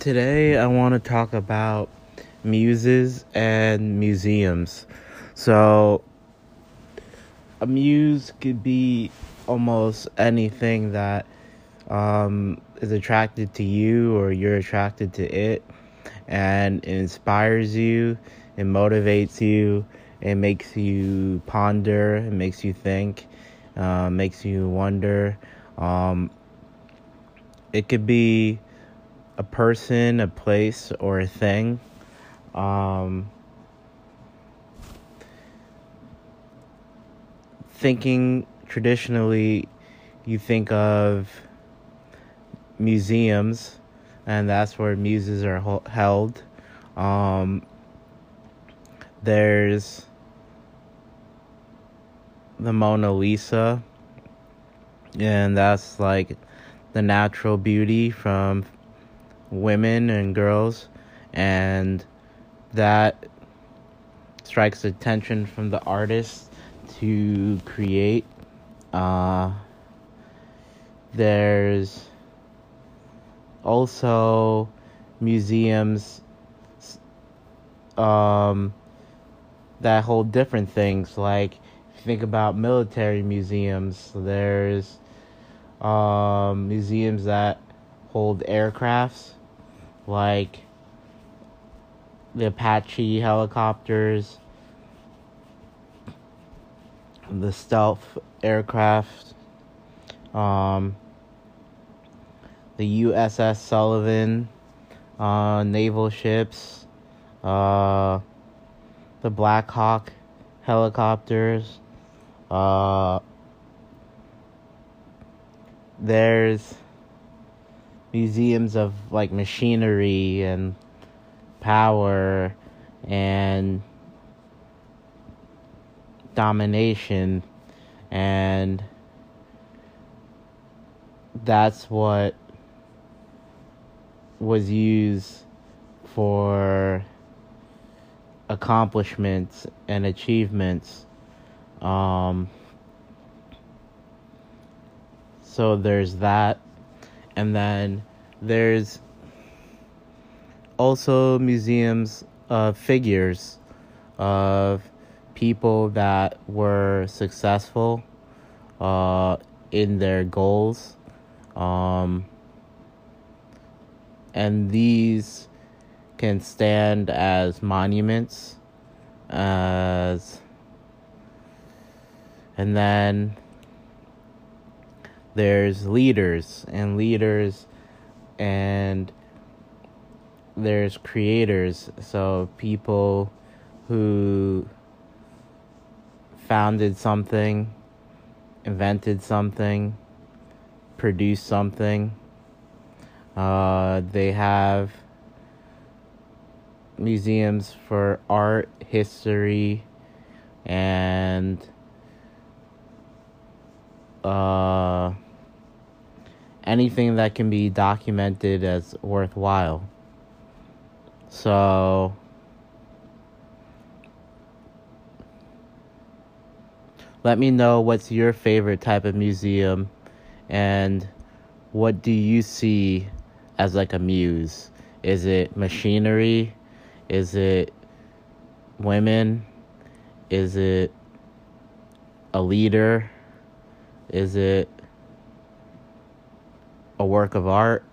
Today, I want to talk about muses and museums. So, a muse could be almost anything that um, is attracted to you or you're attracted to it and it inspires you, it motivates you, it makes you ponder, it makes you think, uh, makes you wonder. Um, it could be a person, a place, or a thing. Um, thinking traditionally, you think of museums, and that's where muses are held. Um, there's the Mona Lisa, and that's like the natural beauty from women and girls, and that strikes attention from the artist to create. Uh, there's also museums um, that hold different things. Like, if you think about military museums, there's um, museums that hold aircrafts, like the Apache helicopters, the stealth aircraft, um, the USS Sullivan, uh, naval ships, uh, the Black Hawk helicopters. Uh, there's museums of like machinery and power and domination and that's what was used for accomplishments and achievements. Um, so there's that. And then there's also museums of figures of people that were successful uh, in their goals. Um, and these can stand as monuments as and then there's leaders and leaders and there's creators. So people who founded something invented something produced something uh, they have museums for art, history, and uh, anything that can be documented as worthwhile. So, let me know what's your favorite type of museum and what do you see as like a muse? Is it machinery? Is it women? Is it a leader? Is it a work of art?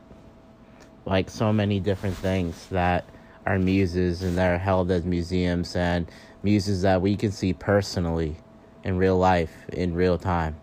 Like so many different things that are muses and that are held as museums and muses that we can see personally in real life, in real time.